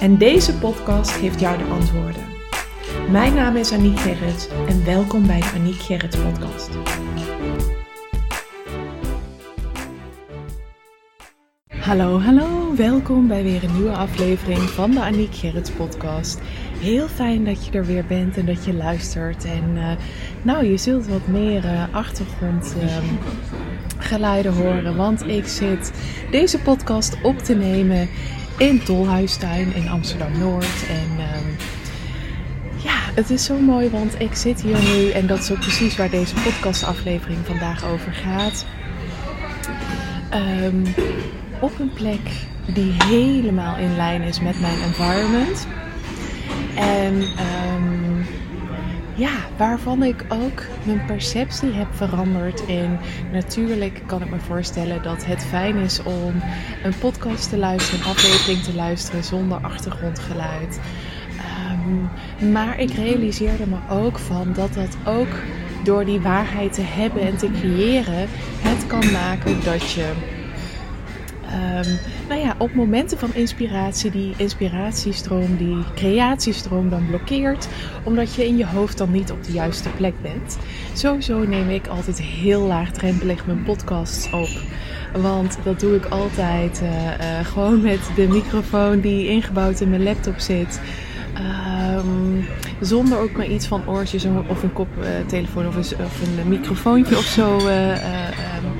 En deze podcast geeft jou de antwoorden. Mijn naam is Aniek Gerrits en welkom bij de Aniek Gerrits podcast. Hallo, hallo, welkom bij weer een nieuwe aflevering van de Aniek Gerrits podcast. Heel fijn dat je er weer bent en dat je luistert. En uh, nou, je zult wat meer uh, achtergrondgeluiden uh, horen, want ik zit deze podcast op te nemen in Tolhuistuin in Amsterdam-Noord. En um, ja, het is zo mooi, want ik zit hier nu en dat is ook precies waar deze podcastaflevering vandaag over gaat. Um, op een plek die helemaal in lijn is met mijn environment. En um, ja, waarvan ik ook mijn perceptie heb veranderd in. Natuurlijk kan ik me voorstellen dat het fijn is om een podcast te luisteren, een aflevering te luisteren zonder achtergrondgeluid. Um, maar ik realiseerde me ook van dat dat ook door die waarheid te hebben en te creëren, het kan maken dat je Um, nou ja, op momenten van inspiratie, die inspiratiestroom, die creatiestroom dan blokkeert, omdat je in je hoofd dan niet op de juiste plek bent. Sowieso neem ik altijd heel laagdrempelig mijn podcasts op. Want dat doe ik altijd uh, uh, gewoon met de microfoon die ingebouwd in mijn laptop zit. Um, zonder ook maar iets van oortjes of een koptelefoon of, een, of een microfoontje of zo um,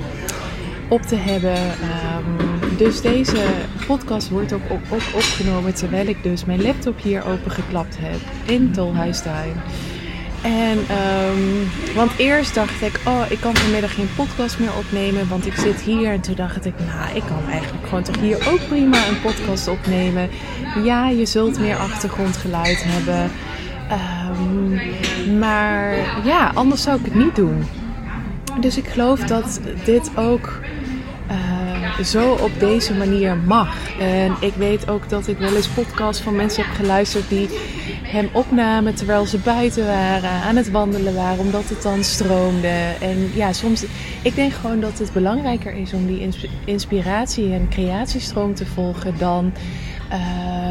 op te hebben. Dus deze podcast wordt ook op, op, opgenomen terwijl ik dus mijn laptop hier opengeklapt heb in Tolhuistuin. En, um, want eerst dacht ik, oh, ik kan vanmiddag geen podcast meer opnemen, want ik zit hier. En toen dacht ik, nou, ik kan eigenlijk gewoon toch hier ook prima een podcast opnemen. Ja, je zult meer achtergrondgeluid hebben. Um, maar ja, anders zou ik het niet doen. Dus ik geloof dat dit ook zo op deze manier mag. En ik weet ook dat ik wel eens podcasts van mensen heb geluisterd die hem opnamen terwijl ze buiten waren, aan het wandelen waren, omdat het dan stroomde. En ja, soms, ik denk gewoon dat het belangrijker is om die inspiratie en creatiestroom te volgen dan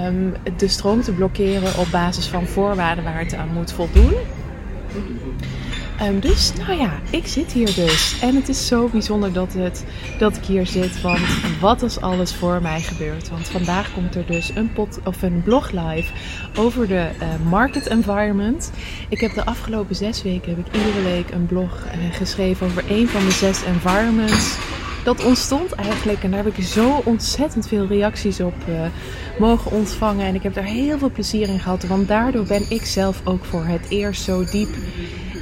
um, de stroom te blokkeren op basis van voorwaarden waar het aan moet voldoen. Um, dus nou ja, ik zit hier dus. En het is zo bijzonder dat, het, dat ik hier zit. Want wat als alles voor mij gebeurt. Want vandaag komt er dus een, pot, of een blog live over de uh, market environment. Ik heb de afgelopen zes weken heb ik iedere week een blog uh, geschreven over een van de zes environments. Dat ontstond eigenlijk en daar heb ik zo ontzettend veel reacties op uh, mogen ontvangen. En ik heb daar heel veel plezier in gehad. Want daardoor ben ik zelf ook voor het eerst zo diep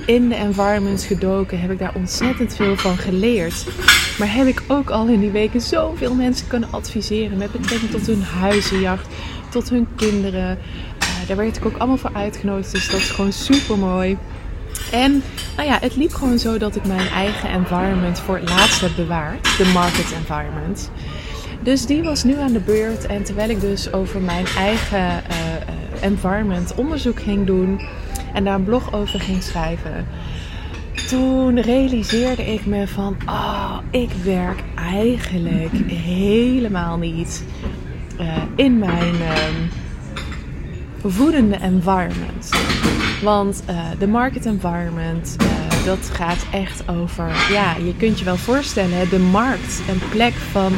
in de environments gedoken. Heb ik daar ontzettend veel van geleerd. Maar heb ik ook al in die weken zoveel mensen kunnen adviseren. Met betrekking tot hun huizenjacht, tot hun kinderen. Uh, daar werd ik ook allemaal voor uitgenodigd. Dus dat is gewoon super mooi. En nou ja, het liep gewoon zo dat ik mijn eigen environment voor het laatst heb bewaard. De market environment. Dus die was nu aan de beurt. En terwijl ik dus over mijn eigen uh, environment onderzoek ging doen en daar een blog over ging schrijven. Toen realiseerde ik me van, oh, ik werk eigenlijk helemaal niet uh, in mijn uh, voedende environment. Want uh, de market environment, uh, dat gaat echt over, ja, je kunt je wel voorstellen, de markt, een plek van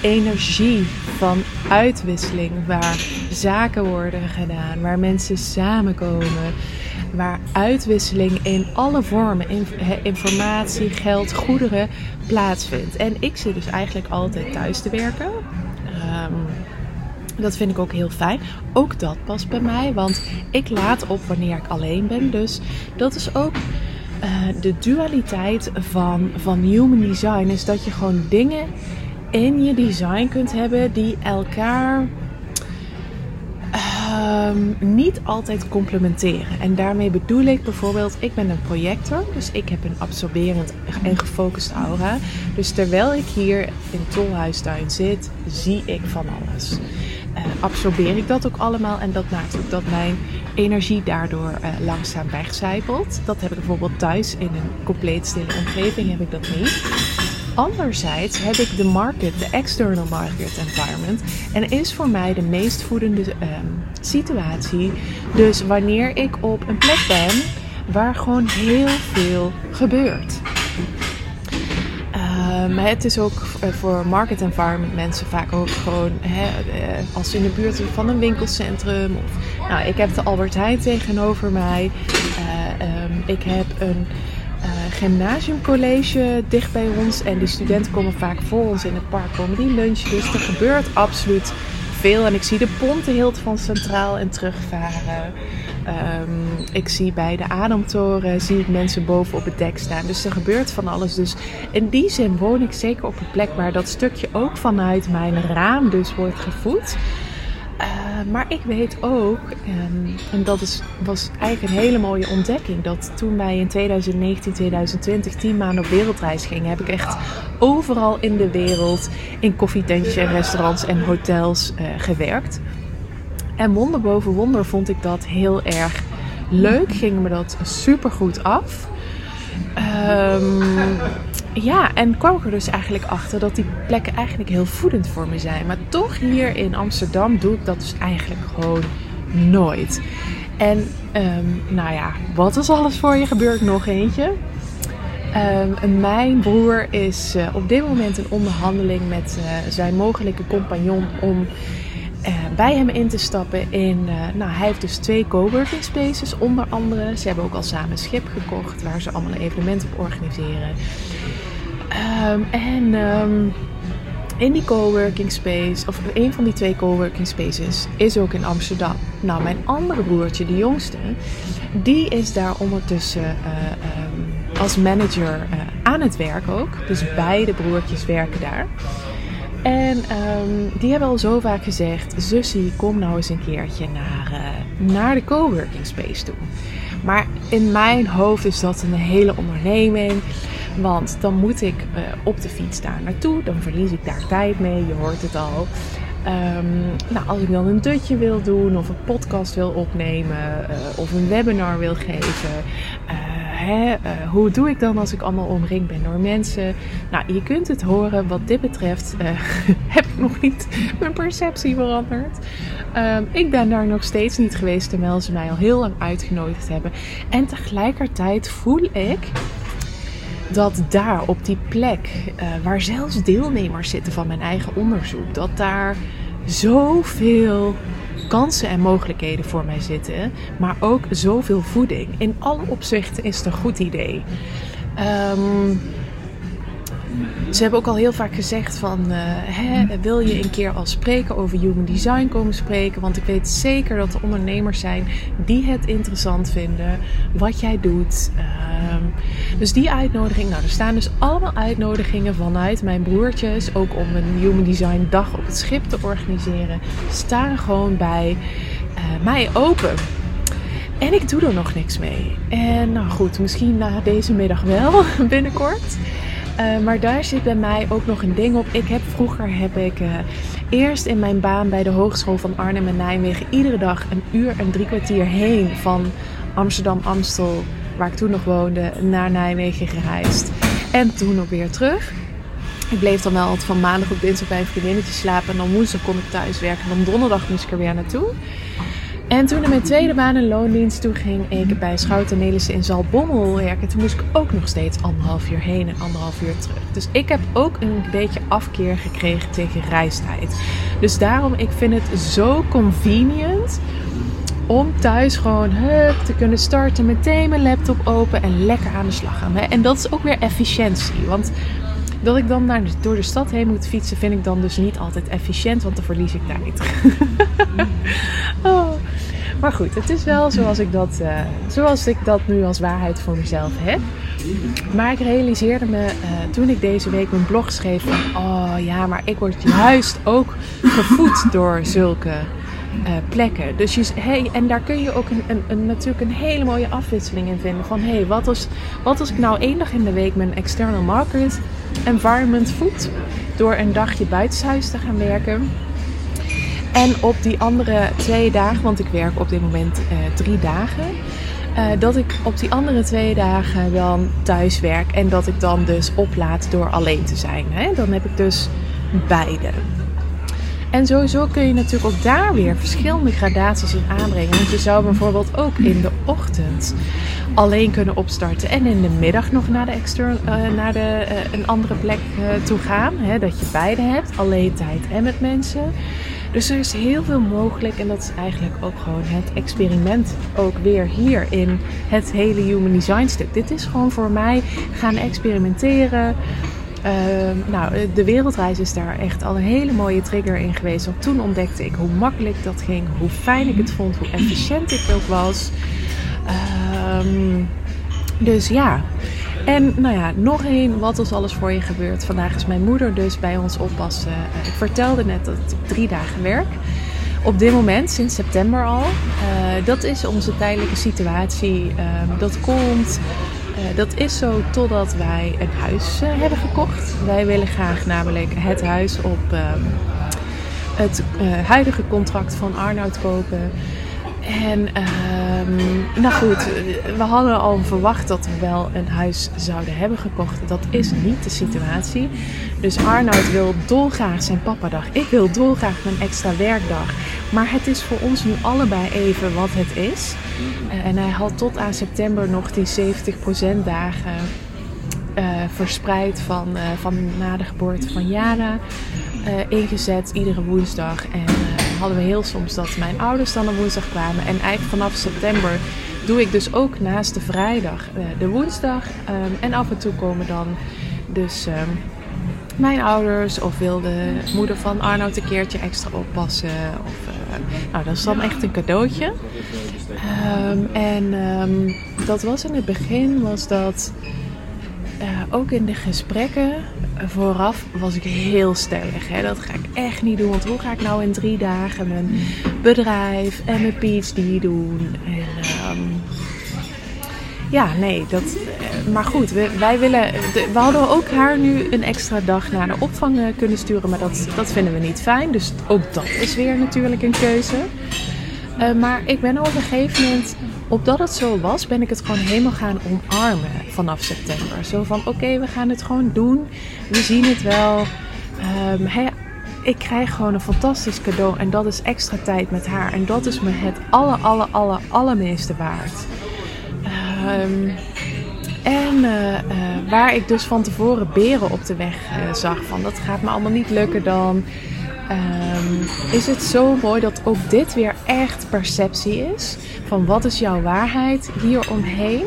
energie, van uitwisseling, waar zaken worden gedaan, waar mensen samenkomen, waar uitwisseling in alle vormen, informatie, geld, goederen plaatsvindt. En ik zit dus eigenlijk altijd thuis te werken. Um, dat vind ik ook heel fijn. Ook dat past bij mij, want ik laat op wanneer ik alleen ben. Dus dat is ook uh, de dualiteit van, van human design. Is dat je gewoon dingen in je design kunt hebben die elkaar Ehm, niet altijd complementeren. En daarmee bedoel ik bijvoorbeeld, ik ben een projector, dus ik heb een absorberend en gefocust aura. Dus terwijl ik hier in Tolhuistuin zit, zie ik van alles. Uh, absorbeer ik dat ook allemaal en dat maakt ook dat mijn energie daardoor uh, langzaam wegcijpelt. Dat heb ik bijvoorbeeld thuis in een compleet stille omgeving heb ik dat niet. Anderzijds heb ik de market, de external market environment. En is voor mij de meest voedende um, situatie. Dus wanneer ik op een plek ben waar gewoon heel veel gebeurt. Um, het is ook eh, voor market environment mensen vaak ook gewoon eh, als ze in de buurt van een winkelcentrum. Of, nou, ik heb de Albert Heijn tegenover mij. Uh, um, ik heb een gymnasiumcollege dicht bij ons. En die studenten komen vaak voor ons in het park, komen die lunchen. Dus er gebeurt absoluut veel. En ik zie de Pontenhild van Centraal en terugvaren. Um, ik zie bij de Ademtoren zie ik mensen boven op het dek staan. Dus er gebeurt van alles. Dus in die zin woon ik zeker op een plek waar dat stukje ook vanuit mijn raam dus wordt gevoed. Uh, maar ik weet ook, um, en dat is, was eigenlijk een hele mooie ontdekking, dat toen wij in 2019, 2020 tien maanden op wereldreis gingen, heb ik echt overal in de wereld in koffietentjes en restaurants en hotels uh, gewerkt. En wonder boven wonder vond ik dat heel erg leuk, ging me dat super goed af. Um, ja, en kwam ik er dus eigenlijk achter dat die plekken eigenlijk heel voedend voor me zijn. Maar toch hier in Amsterdam doe ik dat dus eigenlijk gewoon nooit. En um, nou ja, wat is alles voor je? Gebeurt nog eentje. Um, mijn broer is uh, op dit moment in onderhandeling met uh, zijn mogelijke compagnon om bij hem in te stappen in. Uh, nou, hij heeft dus twee coworking spaces, onder andere. Ze hebben ook al samen een schip gekocht waar ze allemaal een evenement op organiseren. Um, en um, in die coworking space, of een van die twee coworking spaces, is ook in Amsterdam. Nou, mijn andere broertje, de jongste, die is daar ondertussen uh, um, als manager aan het werk ook. Dus beide broertjes werken daar. En um, die hebben al zo vaak gezegd: Zussie, kom nou eens een keertje naar, uh, naar de coworking space toe. Maar in mijn hoofd is dat een hele onderneming. Want dan moet ik uh, op de fiets daar naartoe. Dan verlies ik daar tijd mee. Je hoort het al. Um, nou, als ik dan een dutje wil doen of een podcast wil opnemen uh, of een webinar wil geven. Uh, hoe doe ik dan als ik allemaal omringd ben door mensen? Nou, je kunt het horen. Wat dit betreft heb ik nog niet mijn perceptie veranderd. Um, ik ben daar nog steeds niet geweest terwijl ze mij al heel lang uitgenodigd hebben. En tegelijkertijd voel ik dat daar op die plek, uh, waar zelfs deelnemers zitten van mijn eigen onderzoek, dat daar zoveel kansen en mogelijkheden voor mij zitten, maar ook zoveel voeding. In alle opzichten is het een goed idee. Um, ze hebben ook al heel vaak gezegd van, uh, hè, wil je een keer al spreken over human design komen spreken? Want ik weet zeker dat er ondernemers zijn die het interessant vinden, wat jij doet. Um, dus die uitnodiging, nou er staan dus allemaal uitnodigingen vanuit mijn broertjes, ook om een human design dag op het schip te organiseren, staan gewoon bij uh, mij open. En ik doe er nog niks mee. En nou goed, misschien na deze middag wel, binnenkort. Uh, maar daar zit bij mij ook nog een ding op. Ik heb vroeger heb ik uh, eerst in mijn baan bij de Hogeschool van Arnhem en Nijmegen iedere dag een uur en drie kwartier heen van Amsterdam Amstel, waar ik toen nog woonde, naar Nijmegen gereisd. En toen ook weer terug. Ik bleef dan wel altijd van maandag op dinsdag bij een vriendinnetje slapen. En dan woensdag kon ik thuis werken. En dan donderdag moest ik er weer naartoe. En toen in mijn tweede baan in loondienst, toen ging ik bij Schouten Nelissen in Zaltbommel werken. Toen moest ik ook nog steeds anderhalf uur heen en anderhalf uur terug. Dus ik heb ook een beetje afkeer gekregen tegen reistijd. Dus daarom, ik vind het zo convenient om thuis gewoon hup, te kunnen starten, meteen mijn laptop open en lekker aan de slag gaan. En dat is ook weer efficiëntie. Want dat ik dan naar, door de stad heen moet fietsen, vind ik dan dus niet altijd efficiënt, want dan verlies ik tijd. oh. Maar goed, het is wel zoals ik, dat, uh, zoals ik dat nu als waarheid voor mezelf heb. Maar ik realiseerde me uh, toen ik deze week mijn blog schreef van... Oh ja, maar ik word juist ook gevoed door zulke eh, plekken. Dus je, hey, en daar kun je ook een, een, een, natuurlijk een hele mooie afwisseling in vinden. Van hey, wat als, wat als ik nou één dag in de week mijn external market environment voed. Door een dagje buitenshuis te gaan werken. En op die andere twee dagen, want ik werk op dit moment uh, drie dagen. Uh, dat ik op die andere twee dagen dan thuis werk. En dat ik dan dus oplaad door alleen te zijn. Hè? Dan heb ik dus beide. En sowieso kun je natuurlijk ook daar weer verschillende gradaties in aanbrengen. Want je zou bijvoorbeeld ook in de ochtend alleen kunnen opstarten. En in de middag nog naar, de extern, uh, naar de, een andere plek toe gaan. Hè? Dat je beide hebt. Alleen tijd en met mensen. Dus er is heel veel mogelijk. En dat is eigenlijk ook gewoon het experiment. Ook weer hier in het hele Human Design stuk. Dit is gewoon voor mij gaan experimenteren. Uh, nou, de wereldreis is daar echt al een hele mooie trigger in geweest. Want toen ontdekte ik hoe makkelijk dat ging, hoe fijn ik het vond, hoe efficiënt ik ook was. Um, dus ja. En nou ja, nog één, wat is alles voor je gebeurt. Vandaag is mijn moeder dus bij ons oppassen. Uh, ik vertelde net dat ik drie dagen werk. Op dit moment, sinds september al. Uh, dat is onze tijdelijke situatie. Uh, dat komt uh, dat is zo totdat wij een huis hebben gekocht. Wij willen graag namelijk het huis op uh, het huidige contract van Arnoud kopen. En ehm, nou goed, we hadden al verwacht dat we wel een huis zouden hebben gekocht. Dat is niet de situatie. Dus Arnoud wil dolgraag zijn papadag. Ik wil dolgraag mijn extra werkdag. Maar het is voor ons nu allebei even wat het is. En hij had tot aan september nog die 70% dagen uh, verspreid van, uh, van na de geboorte van Jana ingezet, iedere woensdag. En hadden we heel soms dat mijn ouders dan op woensdag kwamen. En eigenlijk vanaf september doe ik dus ook naast de vrijdag de woensdag. Um, en af en toe komen dan dus um, mijn ouders of wil de moeder van Arnoud een keertje extra oppassen. Of, nou, dat is dan echt een cadeautje. Um, en dat was in het begin, was dat uh, ook in de gesprekken vooraf was ik heel stellig. Hè? Dat ga ik echt niet doen, want hoe ga ik nou in drie dagen mijn bedrijf en mijn PhD doen? En, um, ja, nee, dat. Maar goed, we, wij willen. We hadden ook haar nu een extra dag naar de opvang kunnen sturen, maar dat, dat vinden we niet fijn. Dus ook dat is weer natuurlijk een keuze. Uh, maar ik ben op een gegeven moment, opdat het zo was, ben ik het gewoon helemaal gaan omarmen vanaf september. Zo van, oké, we gaan het gewoon doen. We zien het wel. Hey, ik krijg gewoon een fantastisch cadeau en dat is extra tijd met haar. En dat is me het aller, aller, aller, allermeeste waard. Um, en uh, uh, waar ik dus van tevoren beren op de weg zag van dat gaat me allemaal niet lukken dan. Um, is het zo mooi dat ook dit weer echt perceptie is. Van wat is jouw waarheid hieromheen.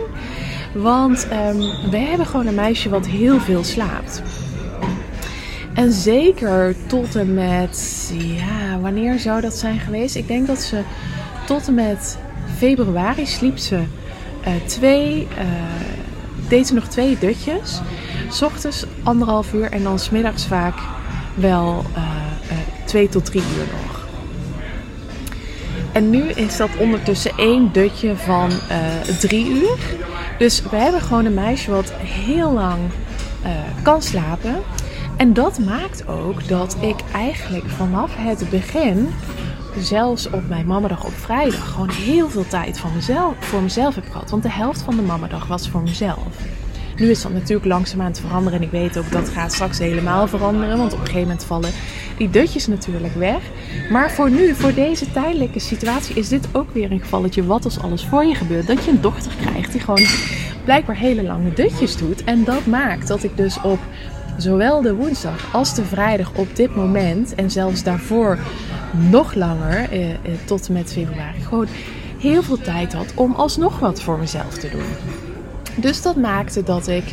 Want um, we hebben gewoon een meisje wat heel veel slaapt. En zeker tot en met, ja, wanneer zou dat zijn geweest? Ik denk dat ze tot en met februari sliep ze uh, twee, uh, deed ze nog twee dutjes. S ochtends anderhalf uur en dan smiddags vaak wel uh, twee tot drie uur nog. En nu is dat ondertussen één dutje van uh, drie uur. Dus we hebben gewoon een meisje wat heel lang uh, kan slapen. En dat maakt ook dat ik eigenlijk vanaf het begin, zelfs op mijn mamadag op vrijdag, gewoon heel veel tijd van mezelf, voor mezelf heb gehad. Want de helft van de mamadag was voor mezelf. Nu is dat natuurlijk langzaam aan het veranderen. En ik weet ook dat gaat straks helemaal veranderen. Want op een gegeven moment vallen die dutjes natuurlijk weg. Maar voor nu, voor deze tijdelijke situatie, is dit ook weer een gevalletje wat als alles voor je gebeurt. Dat je een dochter krijgt die gewoon blijkbaar hele lange dutjes doet. En dat maakt dat ik dus op zowel de woensdag als de vrijdag op dit moment en zelfs daarvoor nog langer, eh, eh, tot en met februari, gewoon heel veel tijd had om alsnog wat voor mezelf te doen. Dus dat maakte dat ik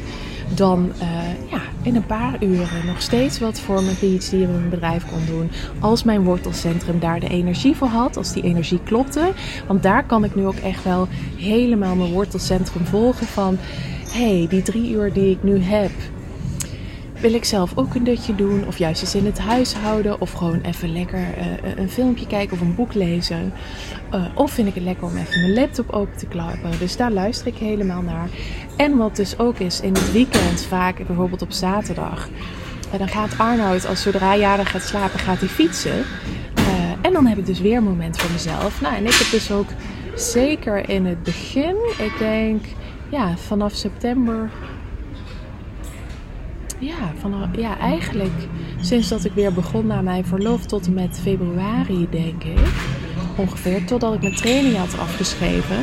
dan uh, ja, in een paar uren nog steeds wat voor mijn PhD in mijn bedrijf kon doen. Als mijn wortelcentrum daar de energie voor had, als die energie klopte. Want daar kan ik nu ook echt wel helemaal mijn wortelcentrum volgen van... hey, die drie uur die ik nu heb, wil ik zelf ook een dutje doen, of juist eens in het huishouden, of gewoon even lekker uh, een filmpje kijken of een boek lezen. Uh, of vind ik het lekker om even mijn laptop open te klappen. Dus daar luister ik helemaal naar. En wat dus ook is, in het weekend, vaak bijvoorbeeld op zaterdag, uh, dan gaat Arnoud, als zodra Jaren gaat slapen, gaat hij fietsen. en dan heb ik dus weer een moment voor mezelf. Nou, en ik heb dus ook zeker in het begin, ik denk ja, vanaf september ja, van, ja, eigenlijk sinds dat ik weer begon na mijn verlof tot en met februari, denk ik. Ongeveer, totdat ik mijn training had afgeschreven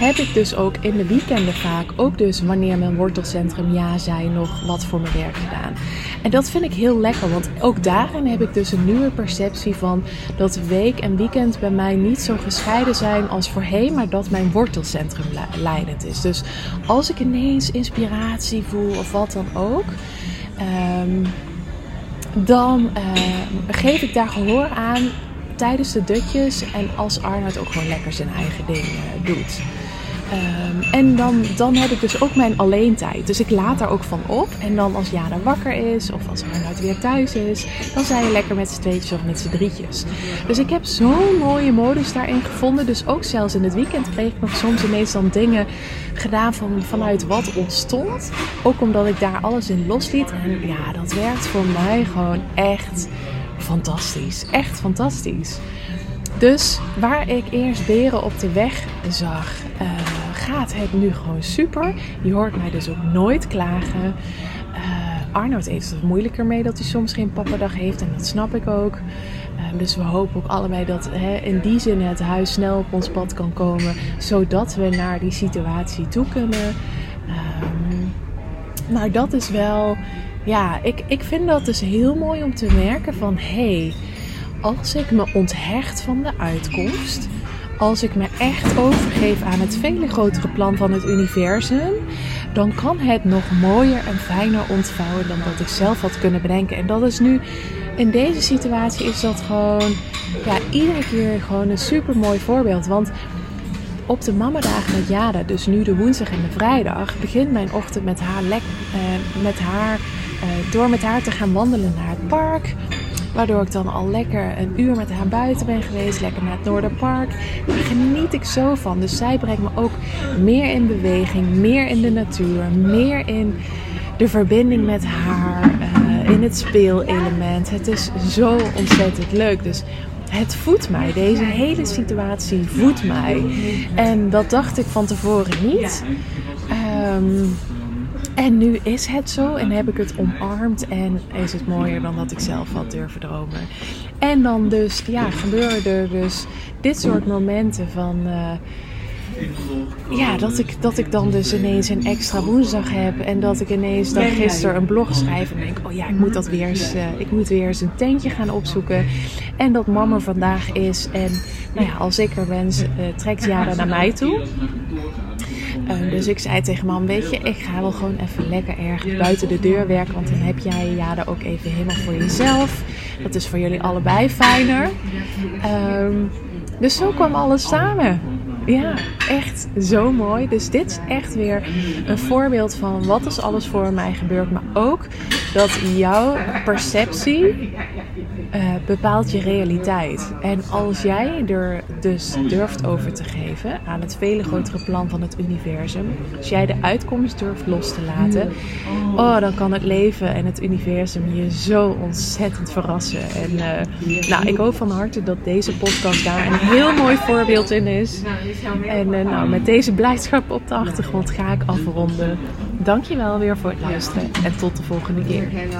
heb ik dus ook in de weekenden vaak, ook dus wanneer mijn wortelcentrum ja zei, nog wat voor mijn werk gedaan. En dat vind ik heel lekker, want ook daarin heb ik dus een nieuwe perceptie van dat week en weekend bij mij niet zo gescheiden zijn als voorheen, maar dat mijn wortelcentrum leidend is. Dus als ik ineens inspiratie voel of wat dan ook. Um, dan uh, geef ik daar gehoor aan tijdens de dutjes en als Arnoud ook gewoon lekker zijn eigen ding uh, doet. Um, en dan, dan heb ik dus ook mijn alleen tijd. Dus ik laat daar ook van op. En dan als Jana wakker is of als Arnoud weer thuis is, dan zijn we lekker met z'n tweetjes of met z'n drietjes. Dus ik heb zo'n mooie modus daarin gevonden. Dus ook zelfs in het weekend kreeg ik nog soms ineens dan dingen gedaan van, vanuit wat ontstond. Ook omdat ik daar alles in losliet. En ja, dat werkt voor mij gewoon echt fantastisch. Echt fantastisch. Dus waar ik eerst beren op de weg zag, uh, gaat het nu gewoon super. Je hoort mij dus ook nooit klagen. Uh, Arnoud heeft het moeilijker mee dat hij soms geen pappadag heeft en dat snap ik ook. Uh, dus we hopen ook allebei dat hè, in die zin het huis snel op ons pad kan komen, zodat we naar die situatie toe kunnen. Um, nou, dat is wel, ja, ik, ik vind dat dus heel mooi om te merken van hé. Hey, als ik me onthecht van de uitkomst, als ik me echt overgeef aan het vele grotere plan van het universum, dan kan het nog mooier en fijner ontvouwen dan dat ik zelf had kunnen bedenken. En dat is nu, in deze situatie is dat gewoon, ja, iedere keer gewoon een super mooi voorbeeld. Want op de mamadagen met Jada, dus nu de woensdag en de vrijdag, begint mijn ochtend met haar, lek, uh, met haar uh, door met haar te gaan wandelen naar het park. Waardoor ik dan al lekker een uur met haar buiten ben geweest. Lekker naar het Noorderpark. Daar geniet ik zo van. Dus zij brengt me ook meer in beweging. Meer in de natuur. Meer in de verbinding met haar. Uh, in het speelelement. Het is zo ontzettend leuk. Dus het voedt mij. Deze hele situatie voedt mij. En dat dacht ik van tevoren niet. Um, en nu is het zo en heb ik het omarmd en is het mooier dan dat ik zelf had durven dromen. En dan dus, ja, gebeuren er dus dit soort momenten van... Uh, ja, dat ik, dat ik dan dus ineens een extra woensdag heb. En dat ik ineens dan gisteren een blog schrijf. En denk, oh ja, ik moet dat weer eens, uh, ik moet weer eens een tentje gaan opzoeken. En dat mama vandaag is. En nou ja, als ik er ben, uh, trekt Jara naar mij toe. Um, dus ik zei tegen mam, weet je, ik ga wel gewoon even lekker ergens buiten de deur werken. Want dan heb jij Jada ook even helemaal voor jezelf. Dat is voor jullie allebei fijner. Um, dus zo kwam alles samen. Ja, echt zo mooi. Dus dit is echt weer een voorbeeld van wat is alles voor mij gebeurd. Maar ook dat jouw perceptie uh, bepaalt je realiteit. En als jij er dus durft over te geven aan het vele grotere plan van het universum, als jij de uitkomst durft los te laten, oh, dan kan het leven en het universum je zo ontzettend verrassen. En uh, nou, ik hoop van harte dat deze podcast daar een heel mooi voorbeeld in is. En uh, nou, met deze blijdschap op de achtergrond ga ik afronden. Dankjewel weer voor het luisteren en tot de volgende keer.